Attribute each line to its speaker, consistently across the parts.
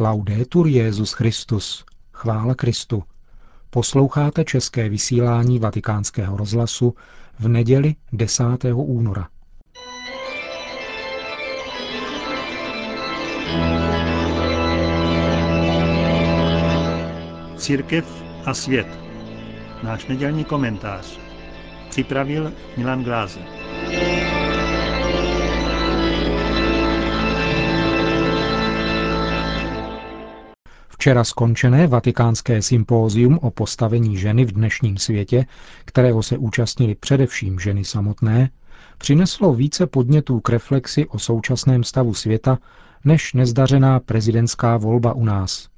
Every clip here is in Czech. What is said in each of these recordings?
Speaker 1: Laudetur Jezus Christus. Chvála Kristu. Posloucháte české vysílání Vatikánského rozhlasu v neděli 10. února.
Speaker 2: Církev a svět. Náš nedělní komentář. Připravil Milan Glázer.
Speaker 1: Včera skončené vatikánské sympózium o postavení ženy v dnešním světě, kterého se účastnili především ženy samotné, přineslo více podnětů k reflexi o současném stavu světa než nezdařená prezidentská volba u nás.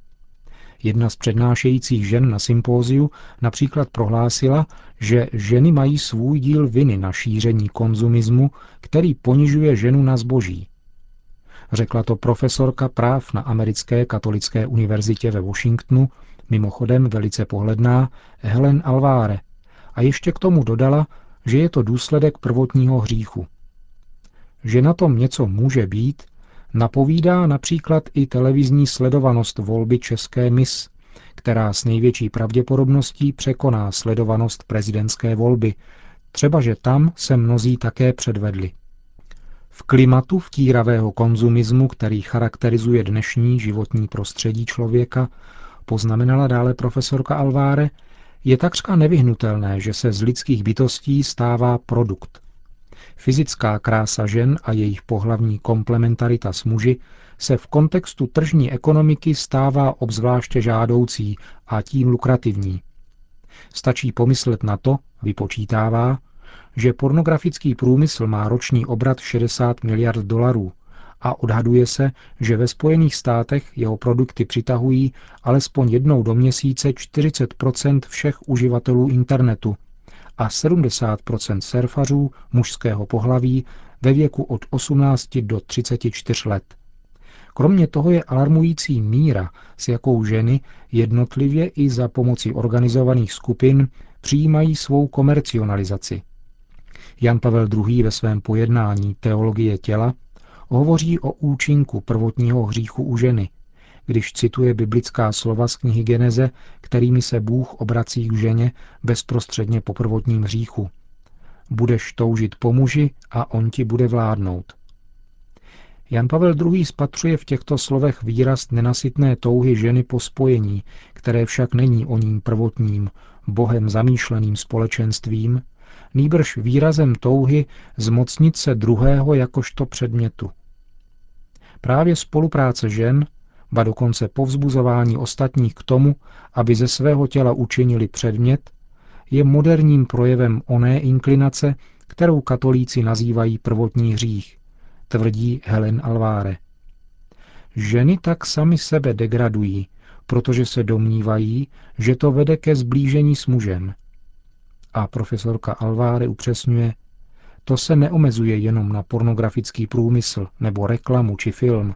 Speaker 1: Jedna z přednášejících žen na sympóziu například prohlásila, že ženy mají svůj díl viny na šíření konzumismu, který ponižuje ženu na zboží. Řekla to profesorka práv na americké katolické univerzitě ve Washingtonu, mimochodem velice pohledná, Helen Alváre. A ještě k tomu dodala, že je to důsledek prvotního hříchu. Že na tom něco může být, napovídá například i televizní sledovanost volby České mis, která s největší pravděpodobností překoná sledovanost prezidentské volby, třeba že tam se mnozí také předvedli. V klimatu vtíravého konzumismu, který charakterizuje dnešní životní prostředí člověka, poznamenala dále profesorka Alváre, je takřka nevyhnutelné, že se z lidských bytostí stává produkt. Fyzická krása žen a jejich pohlavní komplementarita s muži se v kontextu tržní ekonomiky stává obzvláště žádoucí a tím lukrativní. Stačí pomyslet na to, vypočítává, že pornografický průmysl má roční obrat 60 miliard dolarů a odhaduje se, že ve Spojených státech jeho produkty přitahují alespoň jednou do měsíce 40% všech uživatelů internetu a 70% surfařů mužského pohlaví ve věku od 18 do 34 let. Kromě toho je alarmující míra, s jakou ženy jednotlivě i za pomoci organizovaných skupin přijímají svou komercionalizaci – Jan Pavel II. ve svém pojednání Teologie těla hovoří o účinku prvotního hříchu u ženy, když cituje biblická slova z knihy Geneze, kterými se Bůh obrací k ženě bezprostředně po prvotním hříchu. Budeš toužit po muži a on ti bude vládnout. Jan Pavel II. spatřuje v těchto slovech výraz nenasytné touhy ženy po spojení, které však není o ním prvotním, bohem zamýšleným společenstvím, nýbrž výrazem touhy zmocnit se druhého jakožto předmětu. Právě spolupráce žen, ba dokonce povzbuzování ostatních k tomu, aby ze svého těla učinili předmět, je moderním projevem oné inklinace, kterou katolíci nazývají prvotní hřích, tvrdí Helen Alváre. Ženy tak sami sebe degradují, protože se domnívají, že to vede ke zblížení s mužem. A profesorka Alváre upřesňuje, to se neomezuje jenom na pornografický průmysl nebo reklamu či film,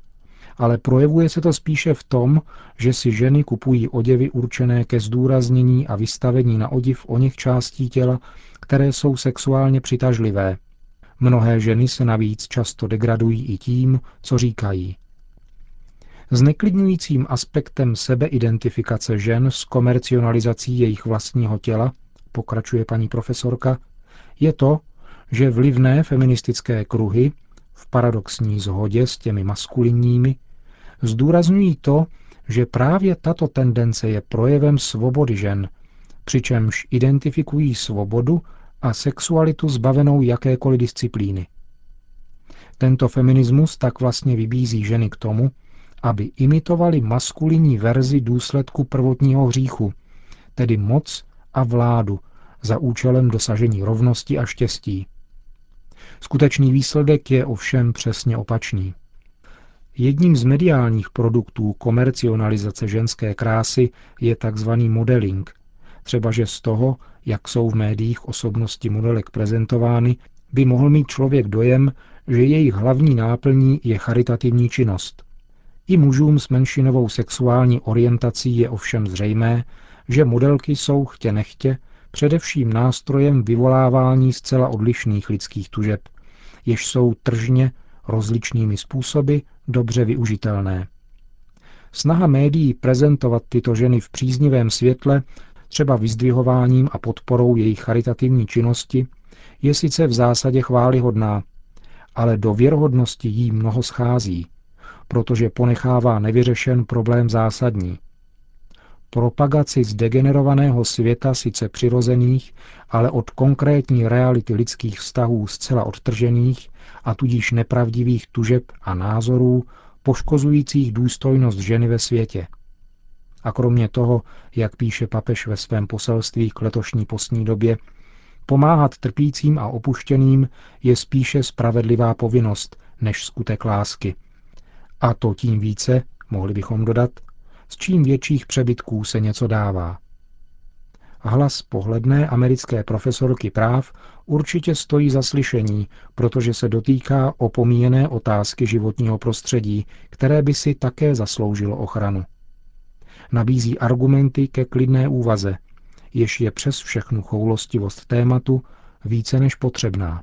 Speaker 1: ale projevuje se to spíše v tom, že si ženy kupují oděvy určené ke zdůraznění a vystavení na odiv o něch částí těla, které jsou sexuálně přitažlivé. Mnohé ženy se navíc často degradují i tím, co říkají. Zneklidňujícím aspektem sebeidentifikace žen s komercionalizací jejich vlastního těla pokračuje paní profesorka, je to, že vlivné feministické kruhy, v paradoxní zhodě s těmi maskulinními, zdůrazňují to, že právě tato tendence je projevem svobody žen, přičemž identifikují svobodu a sexualitu zbavenou jakékoliv disciplíny. Tento feminismus tak vlastně vybízí ženy k tomu, aby imitovali maskulinní verzi důsledku prvotního hříchu, tedy moc a vládu za účelem dosažení rovnosti a štěstí. Skutečný výsledek je ovšem přesně opačný. Jedním z mediálních produktů komercionalizace ženské krásy je tzv. modeling, třeba že z toho, jak jsou v médiích osobnosti modelek prezentovány, by mohl mít člověk dojem, že jejich hlavní náplní je charitativní činnost. I mužům s menšinovou sexuální orientací je ovšem zřejmé, že modelky jsou chtě nechtě především nástrojem vyvolávání zcela odlišných lidských tužeb, jež jsou tržně rozličnými způsoby dobře využitelné. Snaha médií prezentovat tyto ženy v příznivém světle, třeba vyzdvihováním a podporou jejich charitativní činnosti, je sice v zásadě chválihodná, ale do věrohodnosti jí mnoho schází, protože ponechává nevyřešen problém zásadní. Propagaci zdegenerovaného světa sice přirozených, ale od konkrétní reality lidských vztahů zcela odtržených a tudíž nepravdivých tužeb a názorů, poškozujících důstojnost ženy ve světě. A kromě toho, jak píše papež ve svém poselství k letošní postní době, pomáhat trpícím a opuštěným je spíše spravedlivá povinnost než skutek lásky. A to tím více, mohli bychom dodat, s čím větších přebytků se něco dává. Hlas pohledné americké profesorky práv určitě stojí za slyšení, protože se dotýká opomíjené otázky životního prostředí, které by si také zasloužilo ochranu. Nabízí argumenty ke klidné úvaze, jež je přes všechnu choulostivost tématu více než potřebná.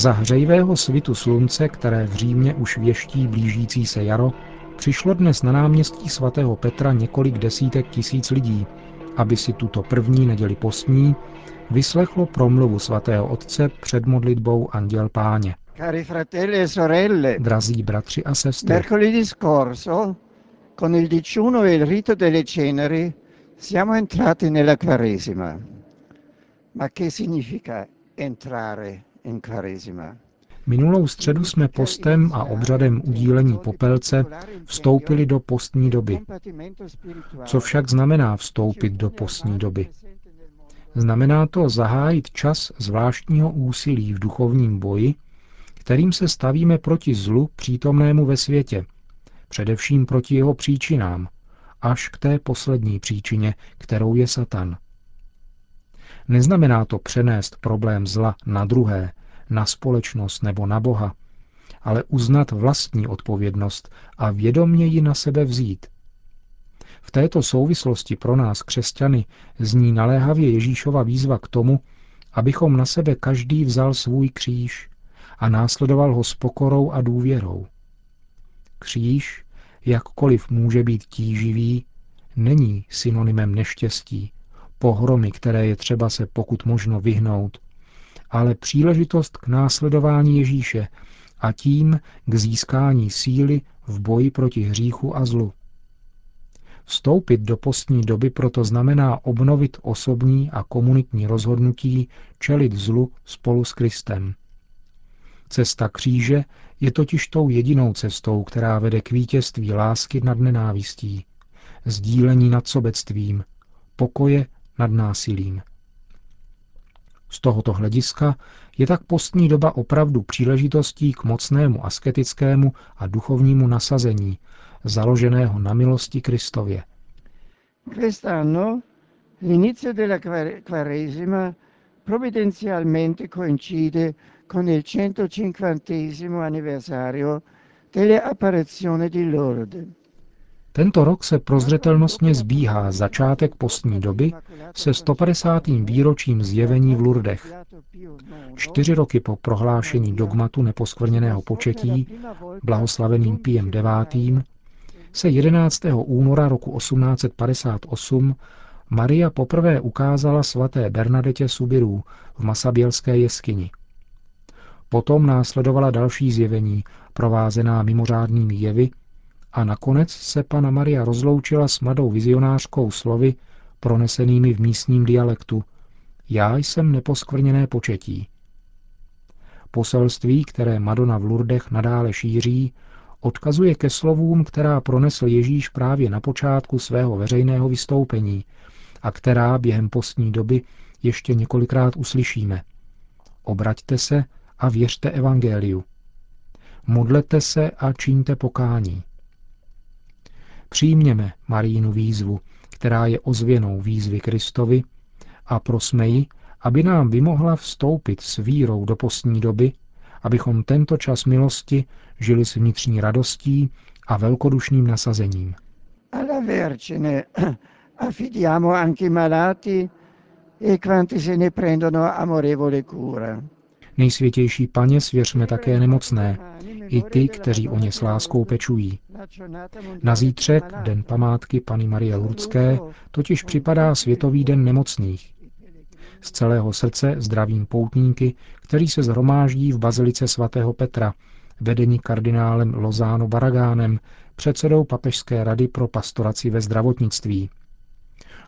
Speaker 1: Za hřejivého svitu slunce, které v Římě už věští blížící se jaro, přišlo dnes na náměstí svatého Petra několik desítek tisíc lidí, aby si tuto první neděli postní vyslechlo promluvu svatého otce před modlitbou Anděl Páně.
Speaker 3: Cari fratelli e sorelle,
Speaker 1: Drazí bratři a sestry,
Speaker 3: mercoledì scorso, con il digiuno e il rito delle ceneri, siamo entrati nella Quaresima. Ma che significa entrare?
Speaker 1: Minulou středu jsme postem a obřadem udílení popelce vstoupili do postní doby. Co však znamená vstoupit do postní doby? Znamená to zahájit čas zvláštního úsilí v duchovním boji, kterým se stavíme proti zlu přítomnému ve světě, především proti jeho příčinám, až k té poslední příčině, kterou je Satan. Neznamená to přenést problém zla na druhé, na společnost nebo na Boha, ale uznat vlastní odpovědnost a vědomně ji na sebe vzít. V této souvislosti pro nás, křesťany, zní naléhavě Ježíšova výzva k tomu, abychom na sebe každý vzal svůj kříž a následoval ho s pokorou a důvěrou. Kříž, jakkoliv může být tíživý, není synonymem neštěstí, pohromy, které je třeba se pokud možno vyhnout, ale příležitost k následování Ježíše a tím k získání síly v boji proti hříchu a zlu. Vstoupit do postní doby proto znamená obnovit osobní a komunitní rozhodnutí čelit zlu spolu s Kristem. Cesta kříže je totiž tou jedinou cestou, která vede k vítězství lásky nad nenávistí, sdílení nad sobectvím, pokoje nad násilím. Z tohoto hlediska je tak postní doba opravdu příležitostí k mocnému asketickému a duchovnímu nasazení, založeného na milosti Kristově.
Speaker 3: Quest'anno l'inizio della Quaresima provvidenzialmente coincide con il 150 anniversario delle apparizioni di Lourdes.
Speaker 1: Tento rok se prozřetelnostně zbíhá začátek postní doby se 150. výročím zjevení v Lurdech. Čtyři roky po prohlášení dogmatu neposkvrněného početí, blahoslaveným Piem IX., se 11. února roku 1858 Maria poprvé ukázala svaté Bernadetě Subirů v Masabělské jeskyni. Potom následovala další zjevení, provázená mimořádnými jevy, a nakonec se pana Maria rozloučila s mladou vizionářkou slovy, pronesenými v místním dialektu. Já jsem neposkvrněné početí. Poselství, které Madonna v Lurdech nadále šíří, odkazuje ke slovům, která pronesl Ježíš právě na počátku svého veřejného vystoupení a která během postní doby ještě několikrát uslyšíme. Obraťte se a věřte evangeliu. Modlete se a čiňte pokání. Přijměme Marínu výzvu, která je ozvěnou výzvy Kristovi, a prosme ji, aby nám vymohla vstoupit s vírou do postní doby, abychom tento čas milosti žili s vnitřní radostí a velkodušným nasazením.
Speaker 3: Alla Vergine affidiamo anche i malati e quanti se ne prendono amorevole cura.
Speaker 1: Nejsvětější paně svěřme také nemocné, i ty, kteří o ně s láskou pečují. Na zítřek, den památky Pany Marie Lurdské, totiž připadá Světový den nemocných. Z celého srdce zdravím poutníky, kteří se zhromáždí v bazilice svatého Petra, vedení kardinálem Lozáno Baragánem, předsedou Papežské rady pro pastoraci ve zdravotnictví.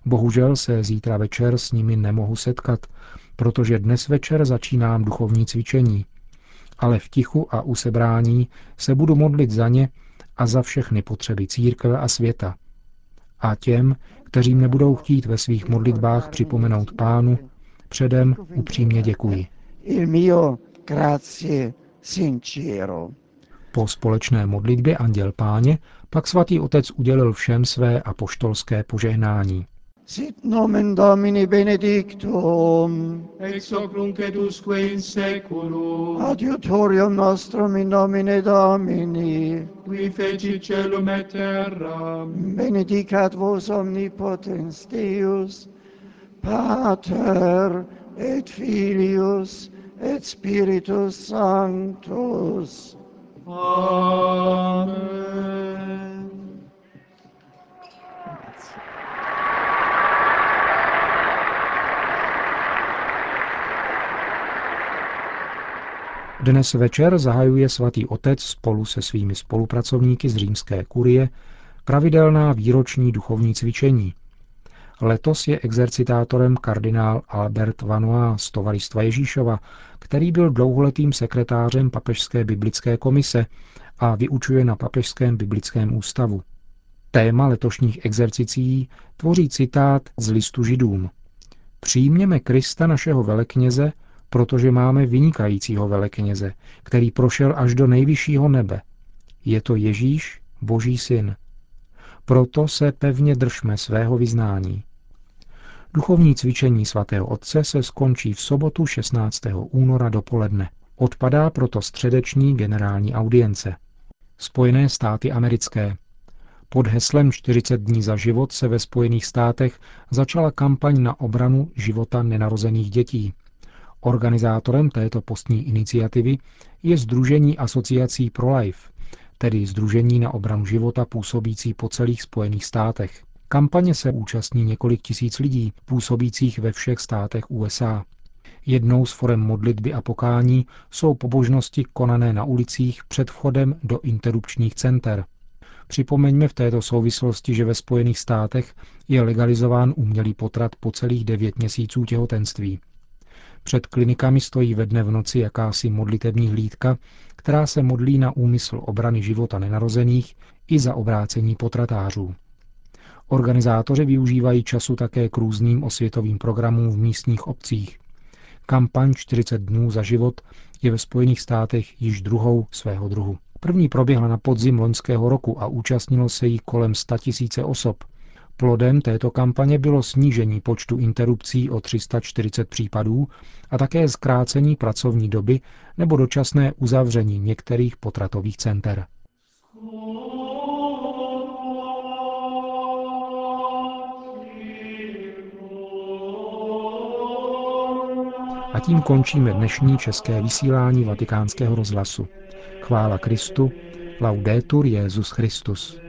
Speaker 1: Bohužel se zítra večer s nimi nemohu setkat, protože dnes večer začínám duchovní cvičení. Ale v tichu a usebrání se budu modlit za ně a za všechny potřeby církve a světa. A těm, kteří mne budou chtít ve svých modlitbách připomenout pánu, předem upřímně děkuji.
Speaker 3: Il mio grazie sincero.
Speaker 1: Po společné modlitbě Anděl Páně pak svatý otec udělil všem své apoštolské požehnání.
Speaker 3: Sit nomen Domini benedictum.
Speaker 4: Ex hoc nunc et usque in seculum.
Speaker 3: Adiutorium nostrum in nomine Domini.
Speaker 4: Qui fecit celum et terram.
Speaker 3: Benedicat vos omnipotens Deus, Pater et Filius et Spiritus Sanctus.
Speaker 4: Amen.
Speaker 1: Dnes večer zahajuje svatý otec spolu se svými spolupracovníky z římské kurie pravidelná výroční duchovní cvičení. Letos je exercitátorem kardinál Albert Vanois z Tovaristva Ježíšova, který byl dlouholetým sekretářem Papežské biblické komise a vyučuje na Papežském biblickém ústavu. Téma letošních exercicí tvoří citát z listu židům. Přijměme Krista našeho velekněze, protože máme vynikajícího velekněze, který prošel až do nejvyššího nebe. Je to Ježíš, Boží syn. Proto se pevně držme svého vyznání. Duchovní cvičení svatého otce se skončí v sobotu 16. února dopoledne. Odpadá proto středeční generální audience. Spojené státy americké. Pod heslem 40 dní za život se ve Spojených státech začala kampaň na obranu života nenarozených dětí. Organizátorem této postní iniciativy je Združení asociací Pro-Life, tedy Združení na obranu života působící po celých Spojených státech. Kampaně se účastní několik tisíc lidí, působících ve všech státech USA. Jednou z forem modlitby a pokání jsou pobožnosti konané na ulicích před vchodem do interrupčních center. Připomeňme v této souvislosti, že ve Spojených státech je legalizován umělý potrat po celých devět měsíců těhotenství. Před klinikami stojí ve dne v noci jakási modlitební hlídka, která se modlí na úmysl obrany života nenarozených i za obrácení potratářů. Organizátoři využívají času také k různým osvětovým programům v místních obcích. Kampaň 40 dnů za život je ve Spojených státech již druhou svého druhu. První proběhla na podzim loňského roku a účastnilo se jí kolem 100 tisíce osob. Plodem této kampaně bylo snížení počtu interrupcí o 340 případů a také zkrácení pracovní doby nebo dočasné uzavření některých potratových center. A tím končíme dnešní české vysílání vatikánského rozhlasu. Chvála Kristu, laudetur Jezus Christus.